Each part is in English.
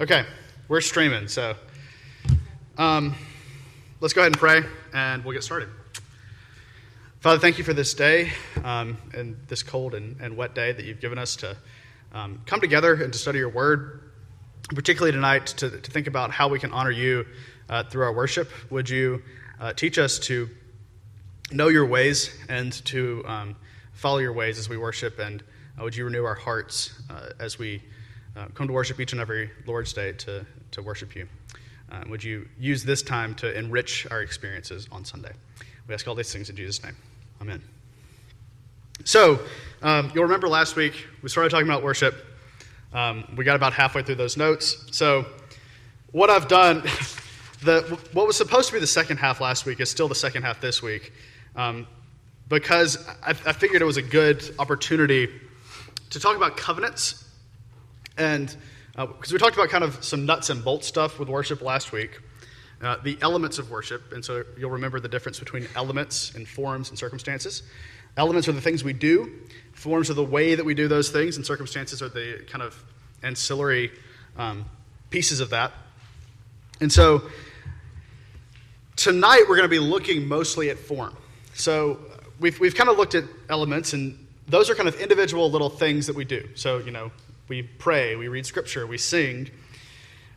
Okay, we're streaming, so um, let's go ahead and pray, and we'll get started. Father, thank you for this day um, and this cold and, and, wet day that you've given us to um, come together and to study your word, particularly tonight to, to think about how we can honor you uh, through our worship. Would you uh, teach us to know your ways and to um, follow your ways as we worship, and uh, would you renew our hearts uh, as we uh, come to worship each and every Lord's Day to, to worship you. Uh, would you use this time to enrich our experiences on Sunday? We ask all these things in Jesus' name. Amen. So, um, you'll remember last week we started talking about worship. Um, we got about halfway through those notes. So, what I've done, the, what was supposed to be the second half last week is still the second half this week, um, because I, I figured it was a good opportunity to talk about covenants and because uh, we talked about kind of some nuts and bolts stuff with worship last week, uh, the elements of worship, and so you'll remember the difference between elements and forms and circumstances. Elements are the things we do, forms are the way that we do those things, and circumstances are the kind of ancillary um, pieces of that. And so tonight we're going to be looking mostly at form. So we've, we've kind of looked at elements, and those are kind of individual little things that we do. So, you know, we pray, we read scripture, we sing.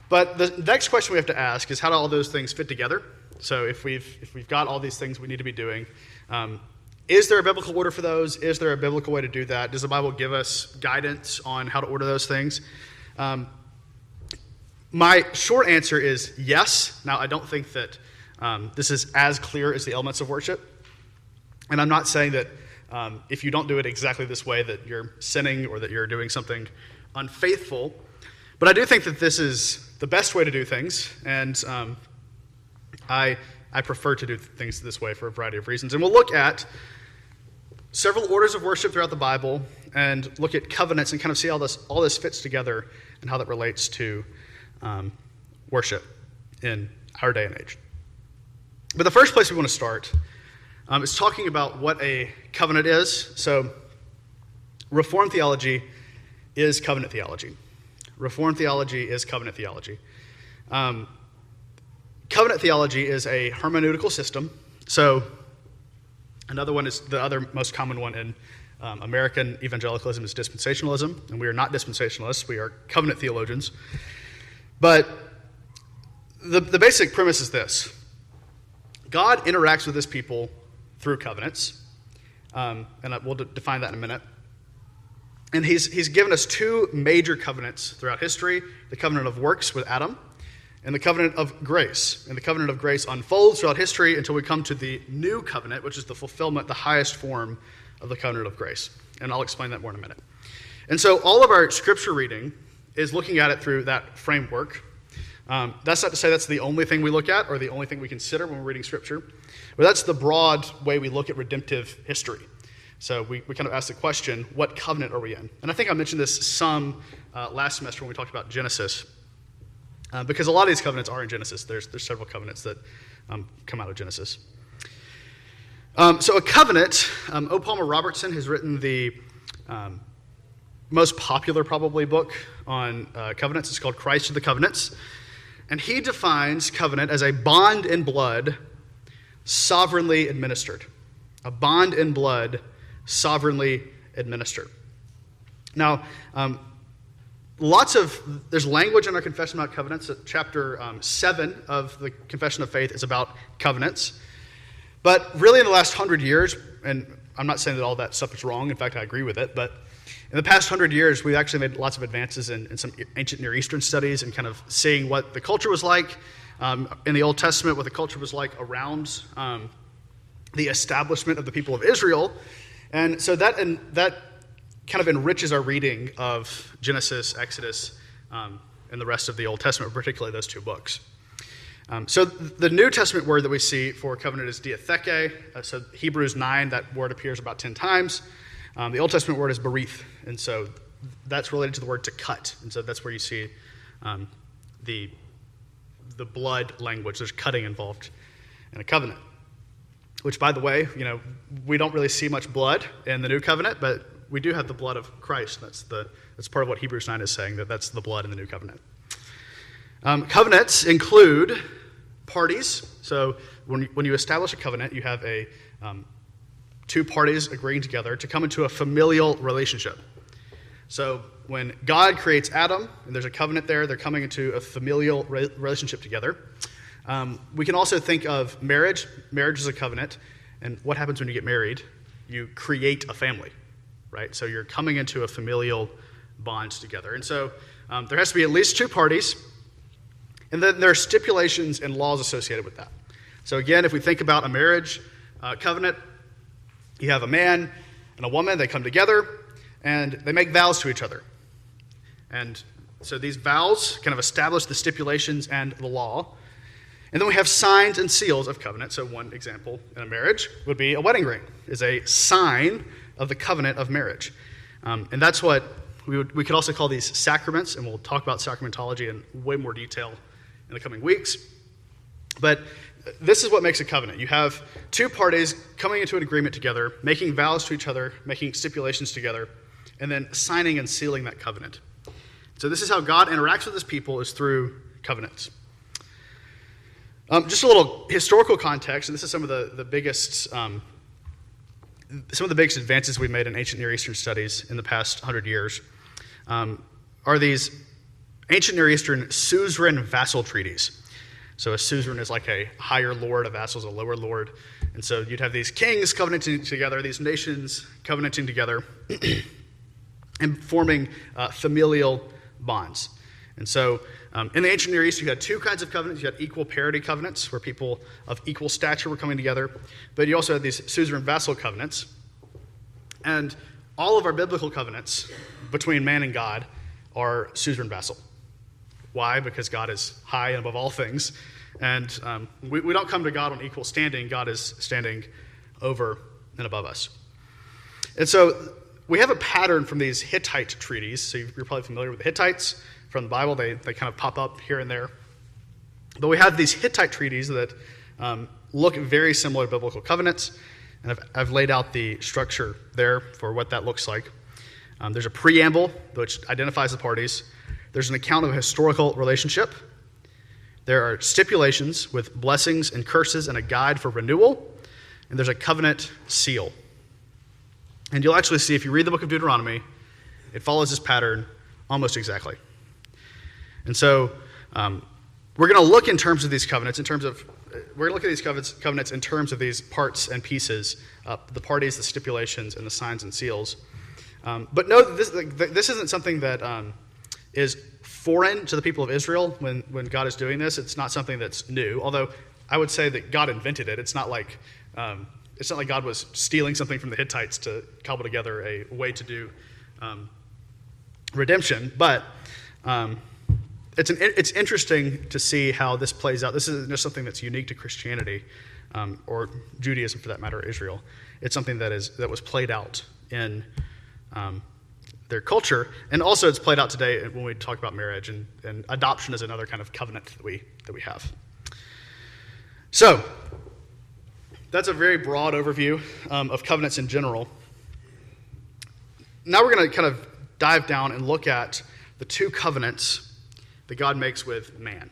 But the next question we have to ask is how do all those things fit together? So if we've, if we've got all these things we need to be doing, um, is there a biblical order for those? Is there a biblical way to do that? Does the Bible give us guidance on how to order those things? Um, my short answer is yes. Now, I don't think that um, this is as clear as the elements of worship. And I'm not saying that um, if you don't do it exactly this way, that you're sinning or that you're doing something unfaithful. But I do think that this is the best way to do things, and um, I, I prefer to do things this way for a variety of reasons. And we'll look at several orders of worship throughout the Bible and look at covenants and kind of see how this, all this fits together and how that relates to um, worship in our day and age. But the first place we want to start um, is talking about what a covenant is. So, Reformed theology is covenant theology. Reformed theology is covenant theology. Um, covenant theology is a hermeneutical system. So, another one is the other most common one in um, American evangelicalism is dispensationalism, and we are not dispensationalists, we are covenant theologians. But the, the basic premise is this God interacts with his people through covenants, um, and we'll define that in a minute. And he's, he's given us two major covenants throughout history the covenant of works with Adam, and the covenant of grace. And the covenant of grace unfolds throughout history until we come to the new covenant, which is the fulfillment, the highest form of the covenant of grace. And I'll explain that more in a minute. And so all of our scripture reading is looking at it through that framework. Um, that's not to say that's the only thing we look at or the only thing we consider when we're reading scripture, but that's the broad way we look at redemptive history. So we, we kind of ask the question, what covenant are we in? And I think I mentioned this some uh, last semester when we talked about Genesis, uh, because a lot of these covenants are in Genesis. There's, there's several covenants that um, come out of Genesis. Um, so a covenant, um, O. Palmer Robertson has written the um, most popular, probably, book on uh, covenants. It's called Christ of the Covenants. And he defines covenant as a bond in blood sovereignly administered. A bond in blood sovereignly administer. Now, um, lots of there's language in our confession about covenants. Chapter um, seven of the Confession of Faith is about covenants. But really, in the last hundred years, and I'm not saying that all that stuff is wrong. In fact, I agree with it. But in the past hundred years, we've actually made lots of advances in, in, some ancient Near Eastern studies and kind of seeing what the culture was like um, in the Old Testament, what the culture was like around um, the establishment of the people of Israel, and so that, and that kind of enriches our reading of Genesis, Exodus, um, and the rest of the Old Testament, particularly those two books. Um, so the New Testament word that we see for covenant is diatheke. Uh, so Hebrews 9, that word appears about 10 times. Um, the Old Testament word is berith, and so that's related to the word to cut. And so that's where you see um, the, the blood language. There's cutting involved in a covenant which, by the way, you know, we don't really see much blood in the new covenant, but we do have the blood of Christ. That's, the, that's part of what Hebrews 9 is saying, that that's the blood in the new covenant. Um, covenants include parties. So when when you establish a covenant, you have a um, two parties agreeing together to come into a familial relationship. So when God creates Adam, and there's a covenant there, they're coming into a familial re- relationship together. Um, we can also think of marriage. Marriage is a covenant, and what happens when you get married? You create a family, right? So you're coming into a familial bond together. And so um, there has to be at least two parties, and then there are stipulations and laws associated with that. So again, if we think about a marriage uh, covenant, you have a man and a woman, they come together and they make vows to each other. And so these vows kind of establish the stipulations and the law. And then we have signs and seals of covenant. So one example in a marriage would be a wedding ring is a sign of the covenant of marriage. Um, and that's what we, would, we could also call these sacraments, and we'll talk about sacramentology in way more detail in the coming weeks. But this is what makes a covenant. You have two parties coming into an agreement together, making vows to each other, making stipulations together, and then signing and sealing that covenant. So this is how God interacts with his people is through covenants. Um, just a little historical context, and this is some of the, the biggest um, some of the biggest advances we've made in ancient Near Eastern studies in the past hundred years um, are these ancient Near Eastern suzerain vassal treaties. So a suzerain is like a higher lord, a vassal is a lower lord. And so you'd have these kings covenanting together, these nations covenanting together, and forming uh, familial bonds. And so um, in the ancient Near East, you had two kinds of covenants. You had equal parity covenants, where people of equal stature were coming together. But you also had these suzerain vassal covenants. And all of our biblical covenants between man and God are suzerain vassal. Why? Because God is high and above all things. And um, we, we don't come to God on equal standing, God is standing over and above us. And so we have a pattern from these Hittite treaties. So you're probably familiar with the Hittites from the Bible. They, they kind of pop up here and there. But we have these Hittite treaties that um, look very similar to biblical covenants. And I've, I've, laid out the structure there for what that looks like. Um, there's a preamble, which identifies the parties. There's an account of a historical relationship. There are stipulations with blessings and curses and a guide for renewal. And there's a covenant seal. And you'll actually see, if you read the book of Deuteronomy, it follows this pattern almost exactly. And so um, we're going to look in terms of these covenants, in terms of, we're going to look at these covenants, covenants in terms of these parts and pieces, uh, the parties, the stipulations, and the signs and seals. Um, but no, this, this isn't something that um, is foreign to the people of Israel when, when God is doing this. It's not something that's new, although I would say that God invented it. It's not like, um, it's not like God was stealing something from the Hittites to cobble together a way to do um, redemption, but um, it's, an, it's interesting to see how this plays out. This isn't just something that's unique to Christianity um, or Judaism, for that matter, Israel. It's something that is that was played out in um, their culture, and also it's played out today when we talk about marriage and, and adoption is another kind of covenant that we that we have. So that's a very broad overview um, of covenants in general. Now we're going to kind of dive down and look at the two covenants that God makes with man.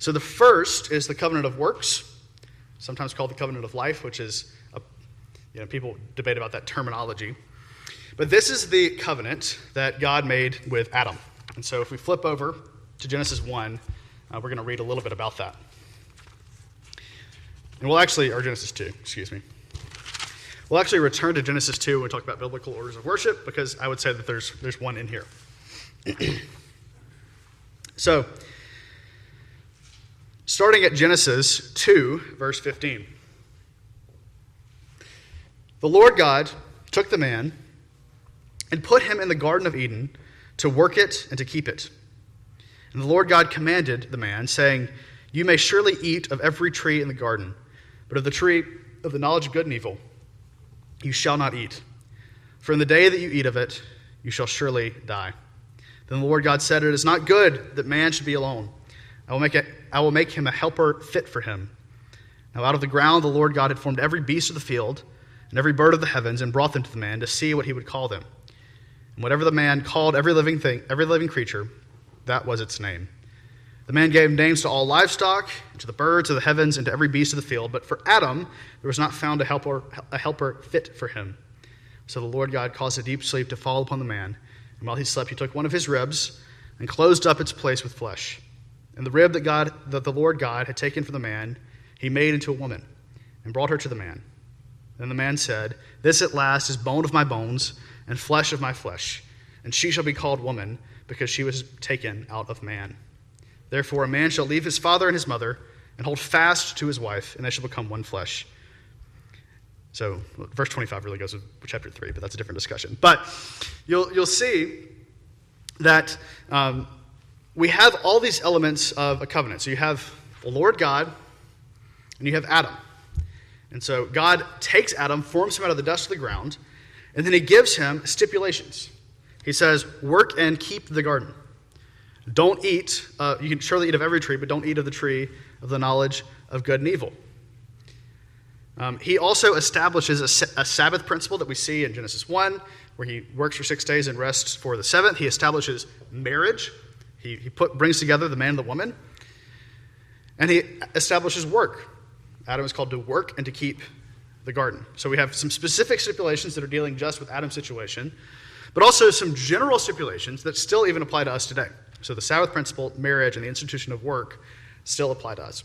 So the first is the covenant of works, sometimes called the covenant of life, which is, a, you know, people debate about that terminology. But this is the covenant that God made with Adam. And so if we flip over to Genesis 1, uh, we're going to read a little bit about that. And we'll actually, or Genesis 2, excuse me. We'll actually return to Genesis 2 when we talk about biblical orders of worship because I would say that there's, there's one in here. So, starting at Genesis 2, verse 15. The Lord God took the man and put him in the Garden of Eden to work it and to keep it. And the Lord God commanded the man, saying, You may surely eat of every tree in the garden, but of the tree of the knowledge of good and evil you shall not eat. For in the day that you eat of it, you shall surely die. Then the Lord God said, It is not good that man should be alone. I will make, it, I will make him a helper fit for him. Now, out of the ground, the Lord God had formed every beast of the field and every bird of the heavens and brought them to the man to see what he would call them. And whatever the man called every living thing, every living creature, that was its name. The man gave names to all livestock, to the birds of the heavens, and to every beast of the field. But for Adam, there was not found a helper, a helper fit for him. So the Lord God caused a deep sleep to fall upon the man. And while he slept, he took one of his ribs and closed up its place with flesh. And the rib that, God, that the Lord God had taken from the man, he made into a woman and brought her to the man. Then the man said, This at last is bone of my bones and flesh of my flesh, and she shall be called woman, because she was taken out of man. Therefore, a man shall leave his father and his mother and hold fast to his wife, and they shall become one flesh. So, verse 25 really goes with chapter 3, but that's a different discussion. But you'll, you'll see that um, we have all these elements of a covenant. So, you have the Lord God, and you have Adam. And so, God takes Adam, forms him out of the dust of the ground, and then he gives him stipulations. He says, Work and keep the garden. Don't eat, uh, you can surely eat of every tree, but don't eat of the tree of the knowledge of good and evil. Um, he also establishes a, a, Sabbath principle that we see in Genesis 1, where he works for six days and rests for the seventh. He establishes marriage. He, he put, brings together the man and the woman. And he establishes work. Adam is called to work and to keep the garden. So we have some specific stipulations that are dealing just with Adam's situation, but also some general stipulations that still even apply to us today. So the Sabbath principle, marriage, and the institution of work still apply to us.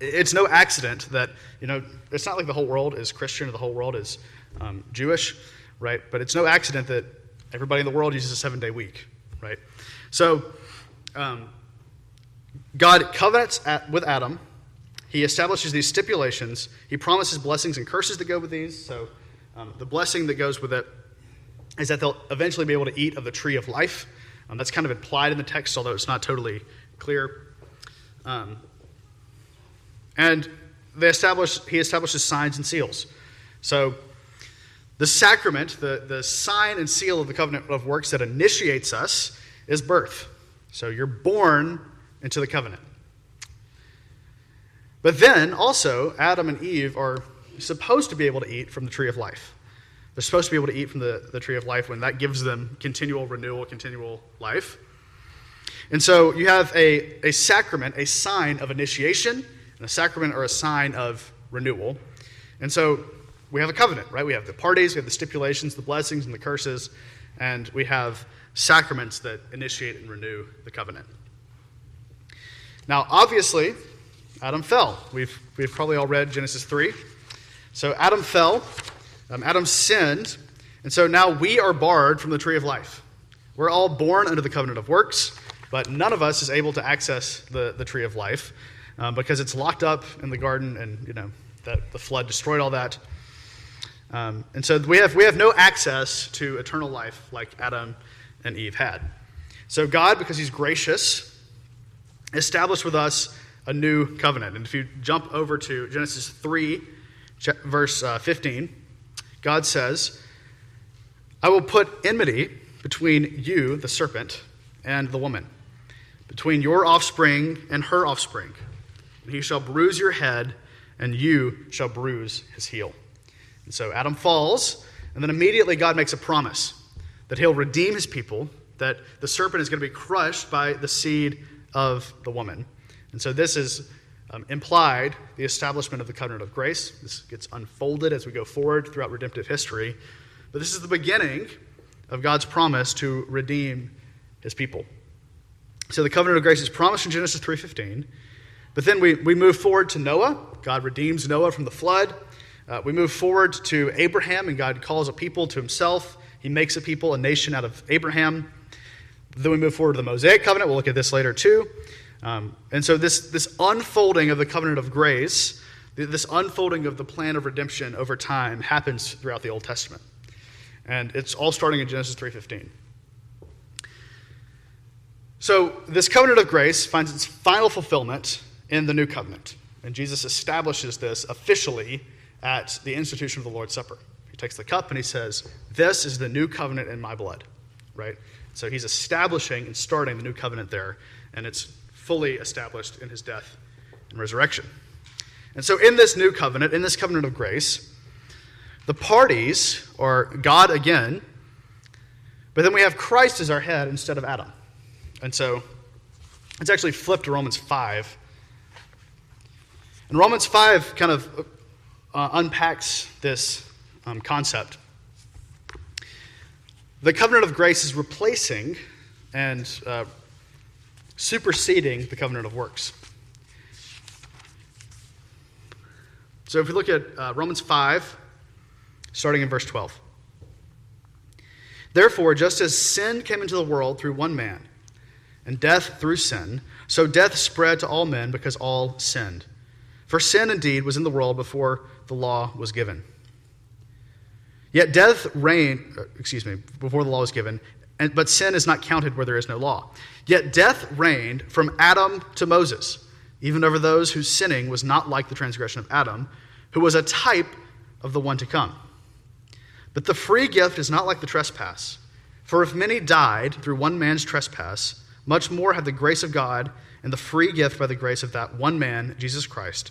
It's no accident that, you know, it's not like the whole world is Christian or the whole world is um, Jewish, right? But it's no accident that everybody in the world uses a seven day week, right? So um, God covenants at, with Adam. He establishes these stipulations. He promises blessings and curses that go with these. So um, the blessing that goes with it is that they'll eventually be able to eat of the tree of life. Um, that's kind of implied in the text, although it's not totally clear. Um, and they establish, he establishes signs and seals. So the sacrament, the, the sign and seal of the covenant of works that initiates us, is birth. So you're born into the covenant. But then also, Adam and Eve are supposed to be able to eat from the tree of life. They're supposed to be able to eat from the, the tree of life when that gives them continual renewal, continual life. And so you have a, a sacrament, a sign of initiation, and a sacrament are a sign of renewal. And so we have a covenant, right? We have the parties, we have the stipulations, the blessings, and the curses, and we have sacraments that initiate and renew the covenant. Now, obviously, Adam fell. We've, we've probably all read Genesis 3. So Adam fell, um, Adam sinned, and so now we are barred from the tree of life. We're all born under the covenant of works, but none of us is able to access the, the tree of life um, because it's locked up in the garden, and you know that the flood destroyed all that. Um, and so we have, we have no access to eternal life like Adam and Eve had. So God, because He's gracious, established with us a new covenant. And if you jump over to Genesis 3, verse uh, 15, God says, I will put enmity between you, the serpent, and the woman, between your offspring and her offspring. And he shall bruise your head, and you shall bruise his heel. And so Adam falls, and then immediately God makes a promise that he'll redeem his people, that the serpent is going to be crushed by the seed of the woman. And so this is um, implied the establishment of the covenant of grace. This gets unfolded as we go forward throughout redemptive history. But this is the beginning of God's promise to redeem his people. So the covenant of grace is promised in Genesis 3:15. But then we, we move forward to Noah. God redeems Noah from the flood. Uh, we move forward to Abraham, and God calls a people to himself. He makes a people, a nation out of Abraham. Then we move forward to the Mosaic covenant. We'll look at this later too. Um, and so, this, this unfolding of the covenant of grace, this unfolding of the plan of redemption over time happens throughout the Old Testament. And it's all starting in Genesis 3:15. So, this covenant of grace finds its final fulfillment in the new covenant. And Jesus establishes this officially at the institution of the Lord's Supper. He takes the cup and he says, This is the new covenant in my blood, right? So he's establishing and starting the new covenant there, and it's fully established in his death and resurrection. And so, in this new covenant, in this covenant of grace, the parties are God again, but then we have Christ as our head instead of Adam. And so, It's actually flipped to Romans 5. And Romans 5 kind of uh, unpacks this um, concept. The covenant of grace is replacing and uh, superseding the covenant of works. So if we look at uh, Romans 5, starting in verse 12. Therefore, just as sin came into the world through one man, and death through sin, so death spread to all men because all sinned. For sin indeed was in the world before the law was given. Yet death reigned, uh, excuse me, before the law was given, and, but sin is not counted where there is no law. Yet death reigned from Adam to Moses, even over those whose sinning was not like the transgression of Adam, who was a type of the one to come. But the free gift is not like the trespass. For if many died through one man's trespass, much more have the grace of God and the free gift by the grace of that one man, Jesus Christ,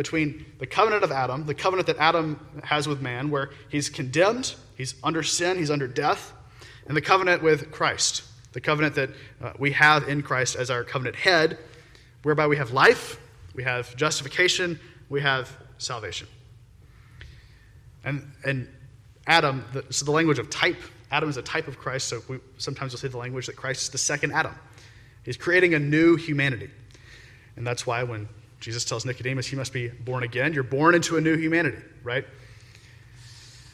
between the covenant of Adam, the covenant that Adam has with man, where he's condemned, he's under sin, he's under death, and the covenant with Christ, the covenant that uh, we have in Christ as our covenant head, whereby we have life, we have justification, we have salvation. And, and Adam, the, so the language of type, Adam is a type of Christ, so we, sometimes we'll say the language that Christ is the second Adam. He's creating a new humanity. And that's why when Jesus tells Nicodemus he must be born again, you're born into a new humanity, right?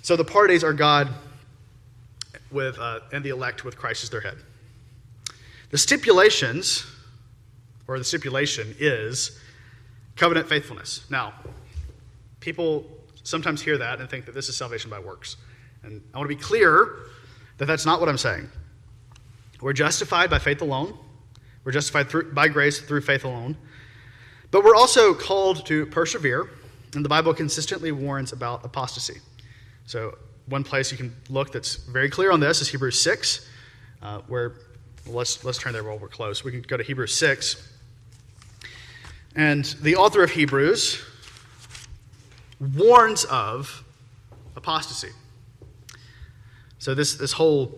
So the parties are God with, uh, and the elect with Christ as their head. The stipulations, or the stipulation, is covenant faithfulness. Now, people sometimes hear that and think that this is salvation by works. And I want to be clear that that's not what I'm saying. We're justified by faith alone, we're justified through, by grace through faith alone. But we're also called to persevere, and the Bible consistently warns about apostasy. So, one place you can look that's very clear on this is Hebrews 6, uh, where well, let's, let's turn there while we're close. We can go to Hebrews 6. And the author of Hebrews warns of apostasy. So, this, this whole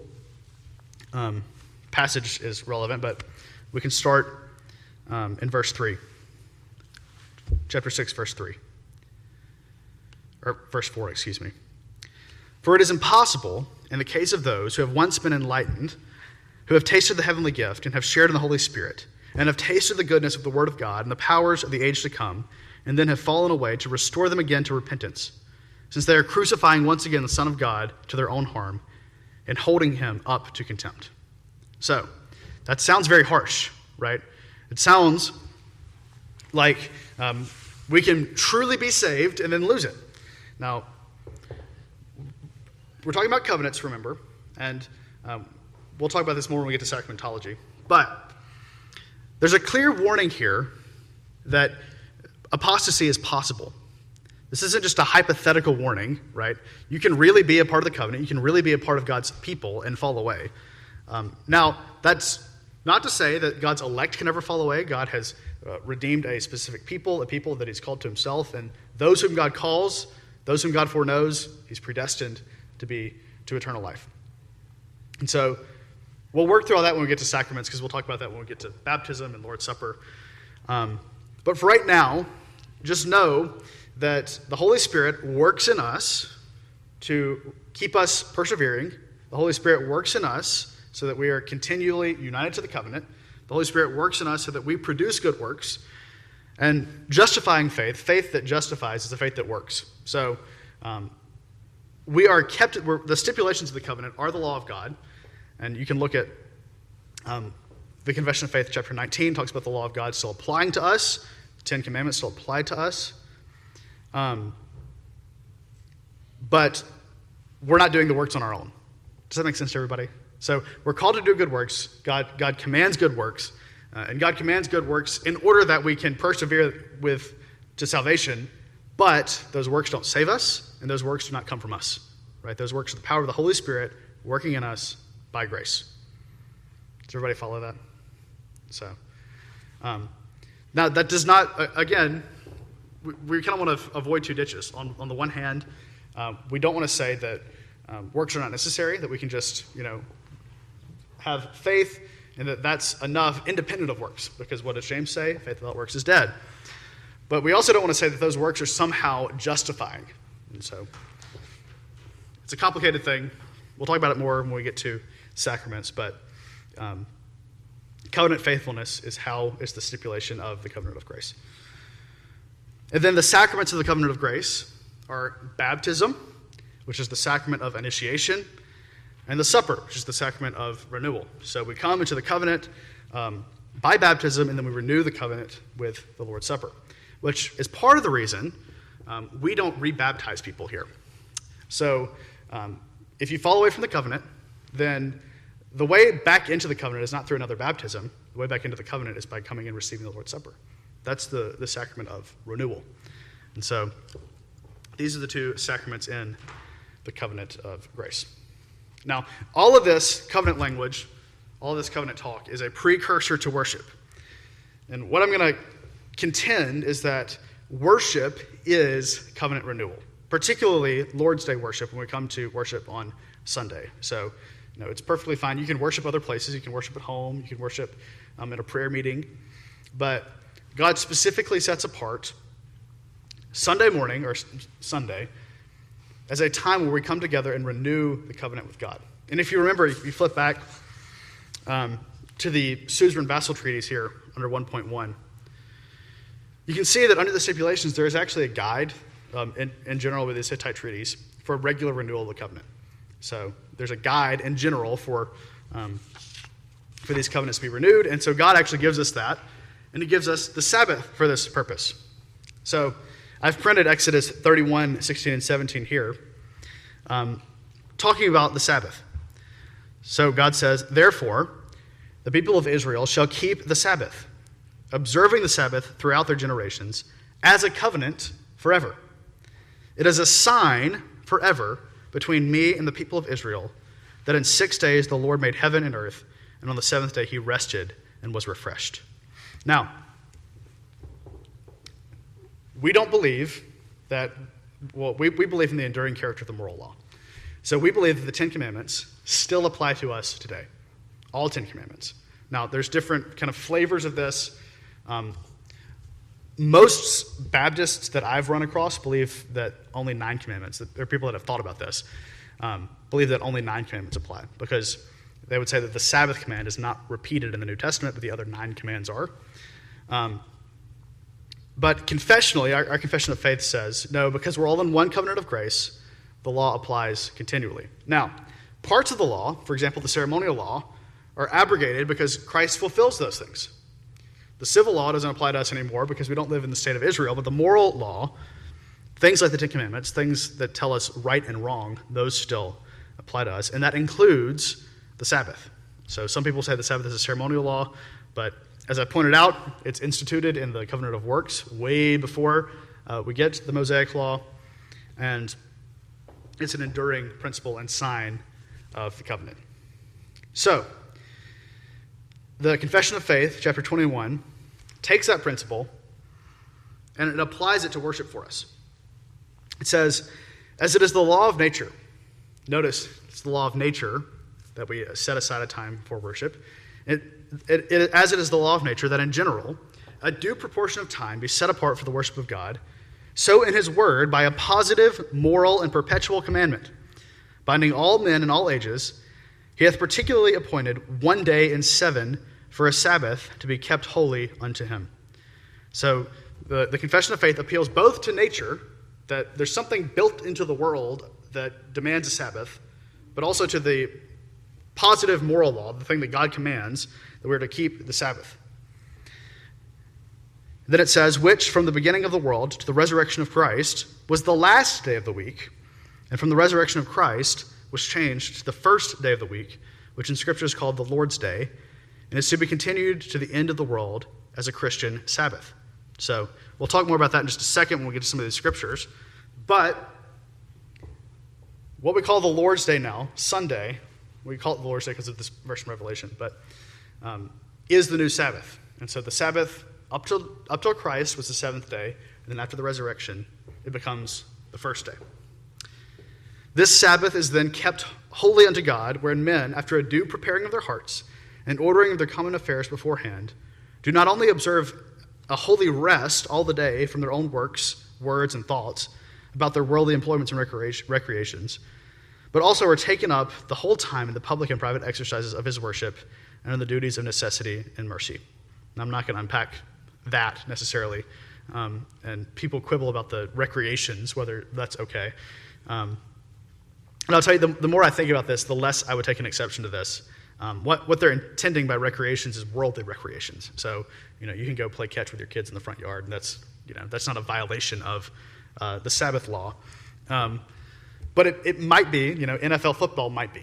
um, passage is relevant, but we can start um, in verse 3. Chapter 6, verse 3. Or verse 4, excuse me. For it is impossible, in the case of those who have once been enlightened, who have tasted the heavenly gift and have shared in the Holy Spirit, and have tasted the goodness of the Word of God and the powers of the age to come, and then have fallen away, to restore them again to repentance, since they are crucifying once again the Son of God to their own harm and holding him up to contempt. So, that sounds very harsh, right? It sounds like um, we can truly be saved and then lose it. Now, we're talking about covenants, remember, and um, we'll talk about this more when we get to sacramentology. But there's a clear warning here that apostasy is possible. This isn't just a hypothetical warning, right? You can really be a part of the covenant. You can really be a part of God's people and fall away. Um, now, that's not to say that God's elect can never fall away. God has uh, redeemed a specific people, a people that He's called to Himself, and those whom God calls, those whom God foreknows, He's predestined to be to eternal life. And so we'll work through all that when we get to sacraments because we'll talk about that when we get to baptism and Lord's Supper. Um, but for right now, just know that the Holy Spirit works in us to keep us persevering. The Holy Spirit works in us so that we are continually united to the covenant. The Holy Spirit works in us so that we produce good works. And justifying faith, faith that justifies, is a faith that works. So um, we are kept, the stipulations of the covenant are the law of God. And you can look at um, the Confession of Faith, chapter 19, talks about the law of God still applying to us, the Ten Commandments still apply to us. Um, but we're not doing the works on our own. Does that make sense to everybody? So we're called to do good works. God, God commands good works. Uh, and God commands good works in order that we can persevere with to salvation, but those works don't save us, and those works do not come from us. Right? Those works are the power of the Holy Spirit working in us by grace. Does everybody follow that? So, um, now that does not, again, we, we kind of want to avoid two ditches. On, on the one hand, um, we don't want to say that um, works are not necessary, that we can just, you know, have faith and that that's enough independent of works, because what does James say? Faith without works is dead. But we also don't want to say that those works are somehow justifying. And so it's a complicated thing. We'll talk about it more when we get to sacraments, but um, covenant faithfulness is how is the stipulation of the covenant of grace. And then the sacraments of the covenant of grace are baptism, which is the sacrament of initiation, and the supper, which is the sacrament of renewal. So we come into the covenant um, by baptism, and then we renew the covenant with the Lord's Supper, which is part of the reason um, we don't rebaptize people here. So um, if you fall away from the covenant, then the way back into the covenant is not through another baptism. The way back into the covenant is by coming and receiving the Lord's Supper. That's the, the sacrament of renewal. And so these are the two sacraments in the covenant of grace. Now, all of this covenant language, all this covenant talk, is a precursor to worship. And what I'm going to contend is that worship is covenant renewal, particularly Lord's Day worship when we come to worship on Sunday. So, you know, it's perfectly fine. You can worship other places. You can worship at home. You can worship um, at a prayer meeting. But God specifically sets apart Sunday morning or Sunday as a time where we come together and renew the covenant with God. And if you remember, if you flip back um, to the Suzerain Vassal Treaties here under 1.1, you can see that under the stipulations, there is actually a guide um, in, in general with these Hittite treaties for regular renewal of the covenant. So there's a guide in general for, um, for these covenants to be renewed. And so God actually gives us that, and He gives us the Sabbath for this purpose. So I've printed Exodus 31, 16, and 17 here, um, talking about the Sabbath. So God says, Therefore, the people of Israel shall keep the Sabbath, observing the Sabbath throughout their generations as a covenant forever. It is a sign forever between me and the people of Israel that in six days the Lord made heaven and earth, and on the seventh day he rested and was refreshed. Now, we don't believe that, well, we, we believe in the enduring character of the moral law. So we believe that the Ten Commandments still apply to us today, all Ten Commandments. Now, there's different kind of flavors of this. Um, most Baptists that I've run across believe that only nine commandments, there are people that have thought about this, um, believe that only nine commandments apply because they would say that the Sabbath command is not repeated in the New Testament, but the other nine commands are. Um, but confessionally, our, our confession of faith says, no, because we're all in one covenant of grace, the law applies continually. Now, parts of the law, for example, the ceremonial law, are abrogated because Christ fulfills those things. The civil law doesn't apply to us anymore because we don't live in the state of Israel, but the moral law, things like the Ten Commandments, things that tell us right and wrong, those still apply to us. And that includes the Sabbath. So some people say the Sabbath is a ceremonial law, but as I pointed out, it's instituted in the covenant of works way before uh, we get the Mosaic law, and it's an enduring principle and sign of the covenant. So, the Confession of Faith, chapter 21, takes that principle and it applies it to worship for us. It says, as it is the law of nature, notice it's the law of nature that we set aside a time for worship. It, it, it, as it is the law of nature, that in general, a due proportion of time be set apart for the worship of God, so in his word, by a positive, moral, and perpetual commandment, binding all men in all ages, he hath particularly appointed one day in seven for a Sabbath to be kept holy unto him. So the, the confession of faith appeals both to nature, that there's something built into the world that demands a Sabbath, but also to the positive moral law, the thing that God commands, that we're to keep the Sabbath. Then it says, which from the beginning of the world to the resurrection of Christ was the last day of the week, and from the resurrection of Christ was changed to the first day of the week, which in Scripture is called the Lord's Day. and is to be continued to the end of the world as a Christian Sabbath. So we'll talk more about that in just a second when we get to some of these scriptures. But what we call the Lord's Day now, Sunday, we call it the Lord's Day because of this verse from Revelation, but um, is the new Sabbath. And so the Sabbath up till, up till Christ was the seventh day, and then after the resurrection, it becomes the first day. This Sabbath is then kept holy unto God, wherein men, after a due preparing of their hearts and ordering of their common affairs beforehand, do not only observe a holy rest all the day from their own works, words, and thoughts about their worldly employments and recreations, but also are taken up the whole time in the public and private exercises of his worship and in the duties of necessity and mercy. And I'm not going to unpack that necessarily. Um, and people quibble about the recreations, whether that's okay. Um, and I'll tell you, the, the, more I think about this, the less I would take an exception to this. Um, what, what they're intending by recreations is worldly recreations. So, you know, you can go play catch with your kids in the front yard, and that's, you know, that's not a violation of uh, the Sabbath law. Um, but it, it might be, you know, NFL football might be,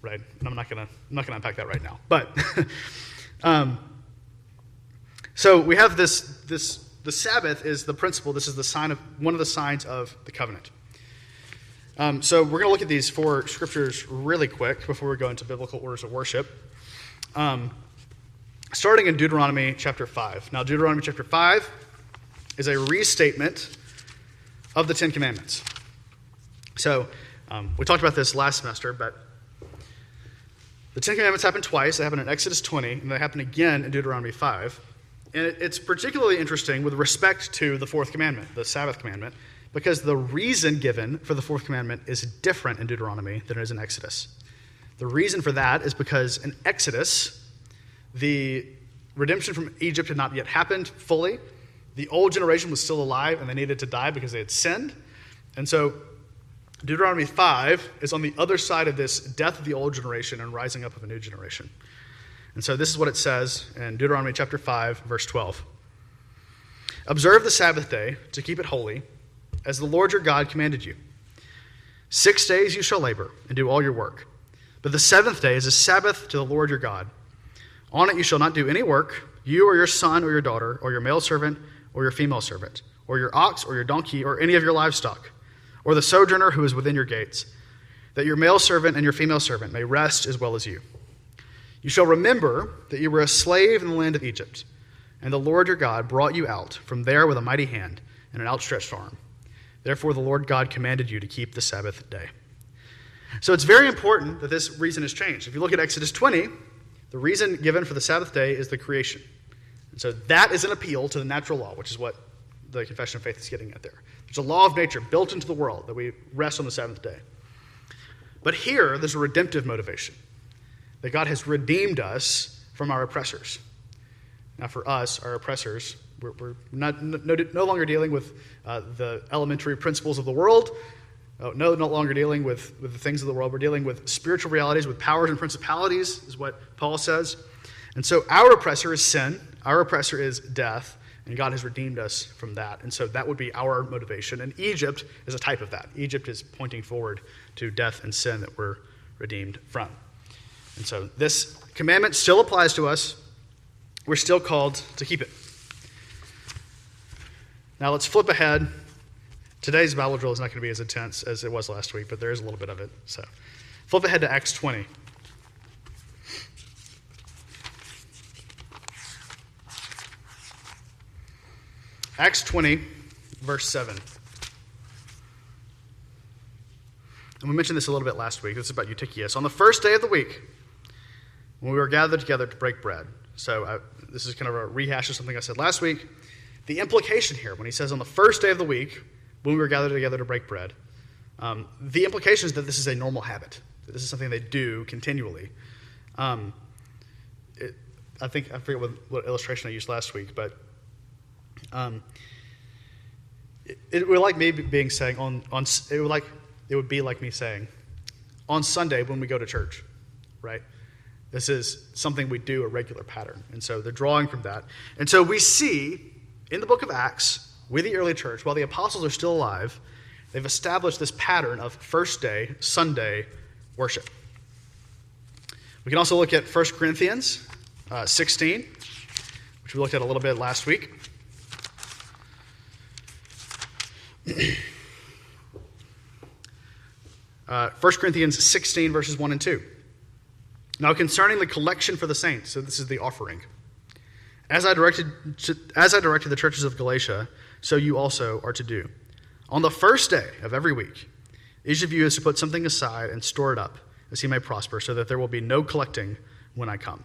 right? And I'm not to I'm not gonna unpack that right now. But, um, so we have this, this, the Sabbath is the principle. This is the sign of, one of the signs of the covenant. Um, so we're to look at these four scriptures really quick before we go into biblical orders of worship. Um, starting in Deuteronomy chapter 5. Now, Deuteronomy chapter 5 is a restatement of the Ten Commandments. So, um, we talked about this last semester, but the Ten Commandments happen twice. They happen in Exodus 20, and they happen again in Deuteronomy 5. And it's particularly interesting with respect to the fourth commandment, the Sabbath commandment, because the reason given for the fourth commandment is different in Deuteronomy than it is in Exodus. The reason for that is because in Exodus, the redemption from Egypt had not yet happened fully. The old generation was still alive and they needed to die because they had sinned. And so Deuteronomy 5 is on the other side of this death of the old generation and rising up of a new generation. And so this is what it says in Deuteronomy chapter 5, verse 12. Observe the Sabbath day to keep it holy as the Lord your God commanded you. Six days you shall labor and do all your work. But the seventh day is a Sabbath to the Lord your God. On it you shall not do any work, you or your son or your daughter, or your male servant or your female servant, or your ox or your donkey, or any of your livestock, or the sojourner who is within your gates, that your male servant and your female servant may rest as well as you. You shall remember that you were a slave in the land of Egypt, and the Lord your God brought you out from there with a mighty hand and an outstretched arm. Therefore, the Lord God commanded you to keep the Sabbath day. So it's very important that this reason is changed. If you look at Exodus 20, the reason given for the Sabbath day is the creation. And so that is an appeal to the natural law, which is what the Confession of Faith is getting at there. There's a law of nature built into the world that we rest on the seventh day. But here, there's a redemptive motivation that God has redeemed us from our oppressors. Now, for us, our oppressors we're, we're not, no, no, longer dealing with uh, the elementary principles of the world. Uh, no, no longer dealing with, with the things of the world. We're dealing with spiritual realities, with powers and principalities, is what Paul says. And so our oppressor is sin, our oppressor is death, and God has redeemed us from that. And so that would be our motivation. And Egypt is a type of that. Egypt is pointing forward to death and sin that we're redeemed from. And so this commandment still applies to us. We're still called to keep it. Now let's flip ahead. Today's Bible drill is not going to be as intense as it was last week, but there is a little bit of it. So flip ahead to Acts 20. Acts 20, verse 7. And we mentioned this a little bit last week. This is about Eutychus. On the first day of the week, when we were gathered together to break bread. So uh, this is kind of a rehash of something I said last week. The implication here, when he says on the first day of the week, when we were gathered together to break bread, um, the implication is that this is a normal habit, that this is something they do continually. Um, it, I think, I forget what, what, illustration I used last week, but um, it, it, would like me being saying on, on it would like it would be like me saying on Sunday when we go to church, right? This is something we do a regular pattern, and so they're drawing from that, and so we see in the book of Acts, with the early church, while the apostles are still alive, they've established this pattern of first day, Sunday worship. We can also look at 1 Corinthians uh, 16, which we looked at a little bit last week. Uh, 1 Corinthians 16, verses 1 and 2. Now, concerning the collection for the saints, so this is the offering. As I directed, to, as I directed the churches of Galatia, so you also are to do. On the first day of every week, each of you is to put something aside and store it up, as he may prosper, so that there will be no collecting when I come.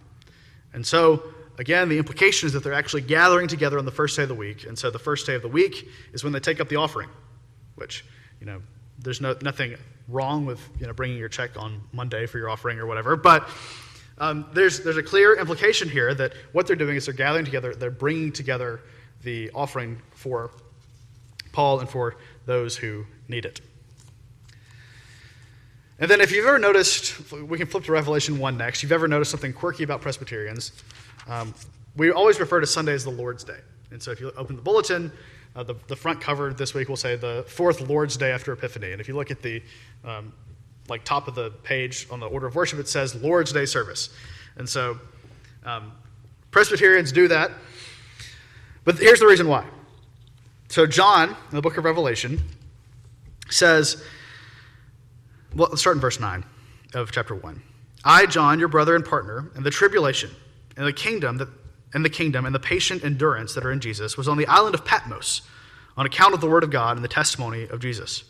And so, again, the implication is that they're actually gathering together on the first day of the week. And so the first day of the week is when they take up the offering, which, you know, there's no, nothing wrong with you know, bringing your check on Monday for your offering or whatever. But um, there's, there's a clear implication here that what they're doing is they're gathering together, they're bringing together the offering for Paul and for those who need it. And then, if you've ever noticed, we can flip to Revelation 1 next. You've ever noticed something quirky about Presbyterians? Um, we always refer to Sunday as the Lord's Day. And so, if you open the bulletin, uh, the, the front cover this week will say the fourth Lord's Day after Epiphany. And if you look at the um, like top of the page on the order of worship, it says Lord's Day service. And so um, Presbyterians do that. But here's the reason why. So John, in the book of Revelation, says, well, let's start in verse 9 of chapter 1. I, John, your brother and partner, in the tribulation, and the kingdom that and the kingdom and the patient endurance that are in Jesus was on the island of Patmos on account of the word of God and the testimony of Jesus.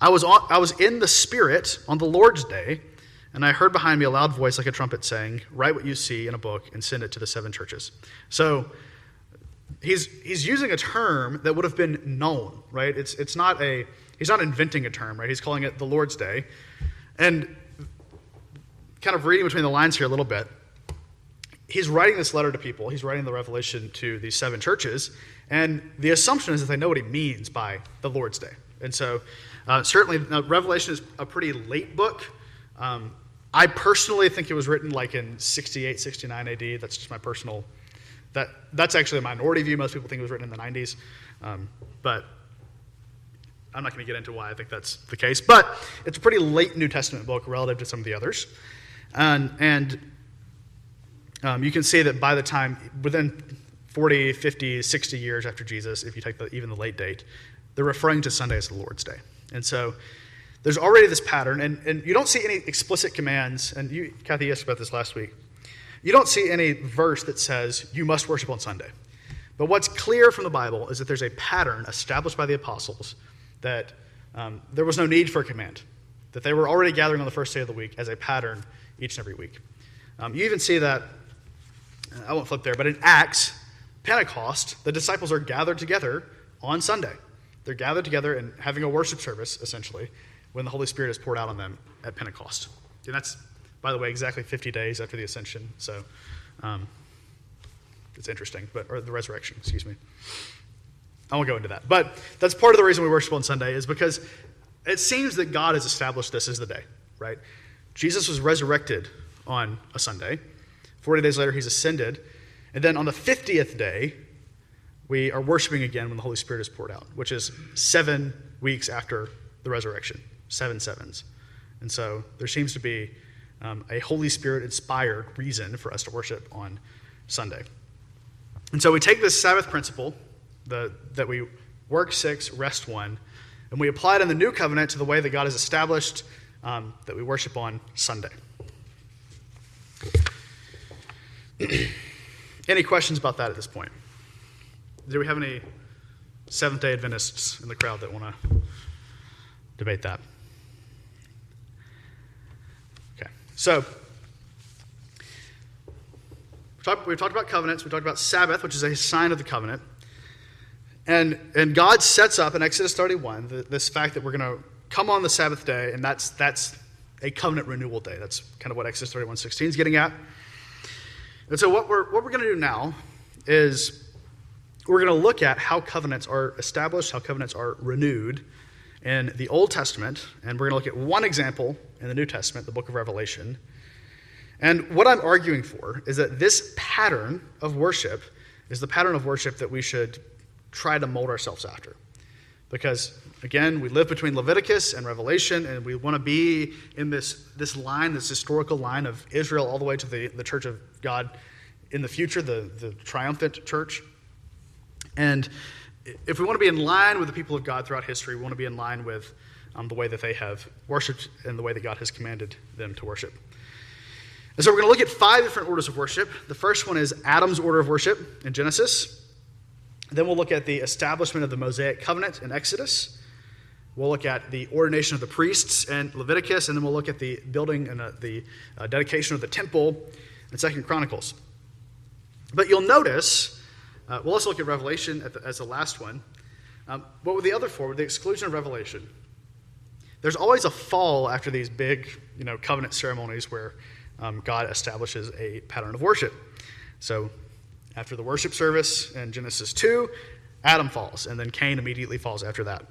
I was, on, I was in the Spirit on the Lord's day, and I heard behind me a loud voice like a trumpet saying, Write what you see in a book and send it to the seven churches. So he's, he's using a term that would have been known, right? It's, it's not a, he's not inventing a term, right? He's calling it the Lord's day. And kind of reading between the lines here a little bit, he's writing this letter to people. He's writing the revelation to these seven churches. And the assumption is that they know what he means by the Lord's Day. And so, uh, certainly, Revelation is a pretty late book. Um, I personally think it was written like in 68, 69 AD. That's just my personal. That, that's actually a minority view. Most people think it was written in the 90s. Um, but I'm not going to get into why I think that's the case. But it's a pretty late New Testament book relative to some of the others. And, and um, you can see that by the time, within 40, 50, 60 years after Jesus, if you take the, even the late date, they're referring to Sunday as the Lord's Day. And so there's already this pattern, and, and you don't see any explicit commands. And you, Kathy asked about this last week. You don't see any verse that says you must worship on Sunday. But what's clear from the Bible is that there's a pattern established by the apostles that um, there was no need for a command, that they were already gathering on the first day of the week as a pattern each and every week. Um, you even see that I won't flip there, but in Acts, Pentecost, the disciples are gathered together on Sunday. They're gathered together and having a worship service, essentially, when the Holy Spirit is poured out on them at Pentecost. And that's, by the way, exactly 50 days after the ascension. So um, it's interesting, but or the resurrection, excuse me. I won't go into that. But that's part of the reason we worship on Sunday is because it seems that God has established this as the day, right? Jesus was resurrected on a Sunday. 40 days later, he's ascended. And then on the 50th day, we are worshiping again when the Holy Spirit is poured out, which is seven weeks after the resurrection, seven sevens. And so there seems to be um, a Holy Spirit inspired reason for us to worship on Sunday. And so we take this Sabbath principle the, that we work six, rest one, and we apply it in the new covenant to the way that God has established um, that we worship on Sunday. any questions about that at this point? Do we have any Seventh day Adventists in the crowd that want to debate that? Okay, so we've talked, about covenants, we talked about Sabbath, which is a sign of the covenant. And, and God sets up in Exodus 31 the, this fact that we're going to come on the Sabbath day, and that's, that's a covenant renewal day. That's kind of what Exodus 31 16 is getting at. And so, what we're, what we're going to do now is we're going to look at how covenants are established, how covenants are renewed in the Old Testament, and we're going to look at one example in the New Testament, the book of Revelation. And what I'm arguing for is that this pattern of worship is the pattern of worship that we should try to mold ourselves after. Because, again, we live between Leviticus and Revelation, and we want to be in this, this line, this historical line of Israel all the way to the, the church of God in the future, the, the triumphant church. And if we want to be in line with the people of God throughout history, we want to be in line with um, the way that they have worshiped and the way that God has commanded them to worship. And so we're going to look at five different orders of worship. The first one is Adam's order of worship in Genesis. Then we'll look at the establishment of the Mosaic covenant in Exodus. We'll look at the ordination of the priests in Leviticus, and then we'll look at the building and uh, the uh, dedication of the temple in Second Chronicles. But you'll notice, uh, we'll also look at Revelation at the, as the last one. Um, what were the other four? With the exclusion of Revelation, there's always a fall after these big, you know, covenant ceremonies where um, God establishes a pattern of worship. So, after the worship service in Genesis 2, Adam falls, and then Cain immediately falls after that.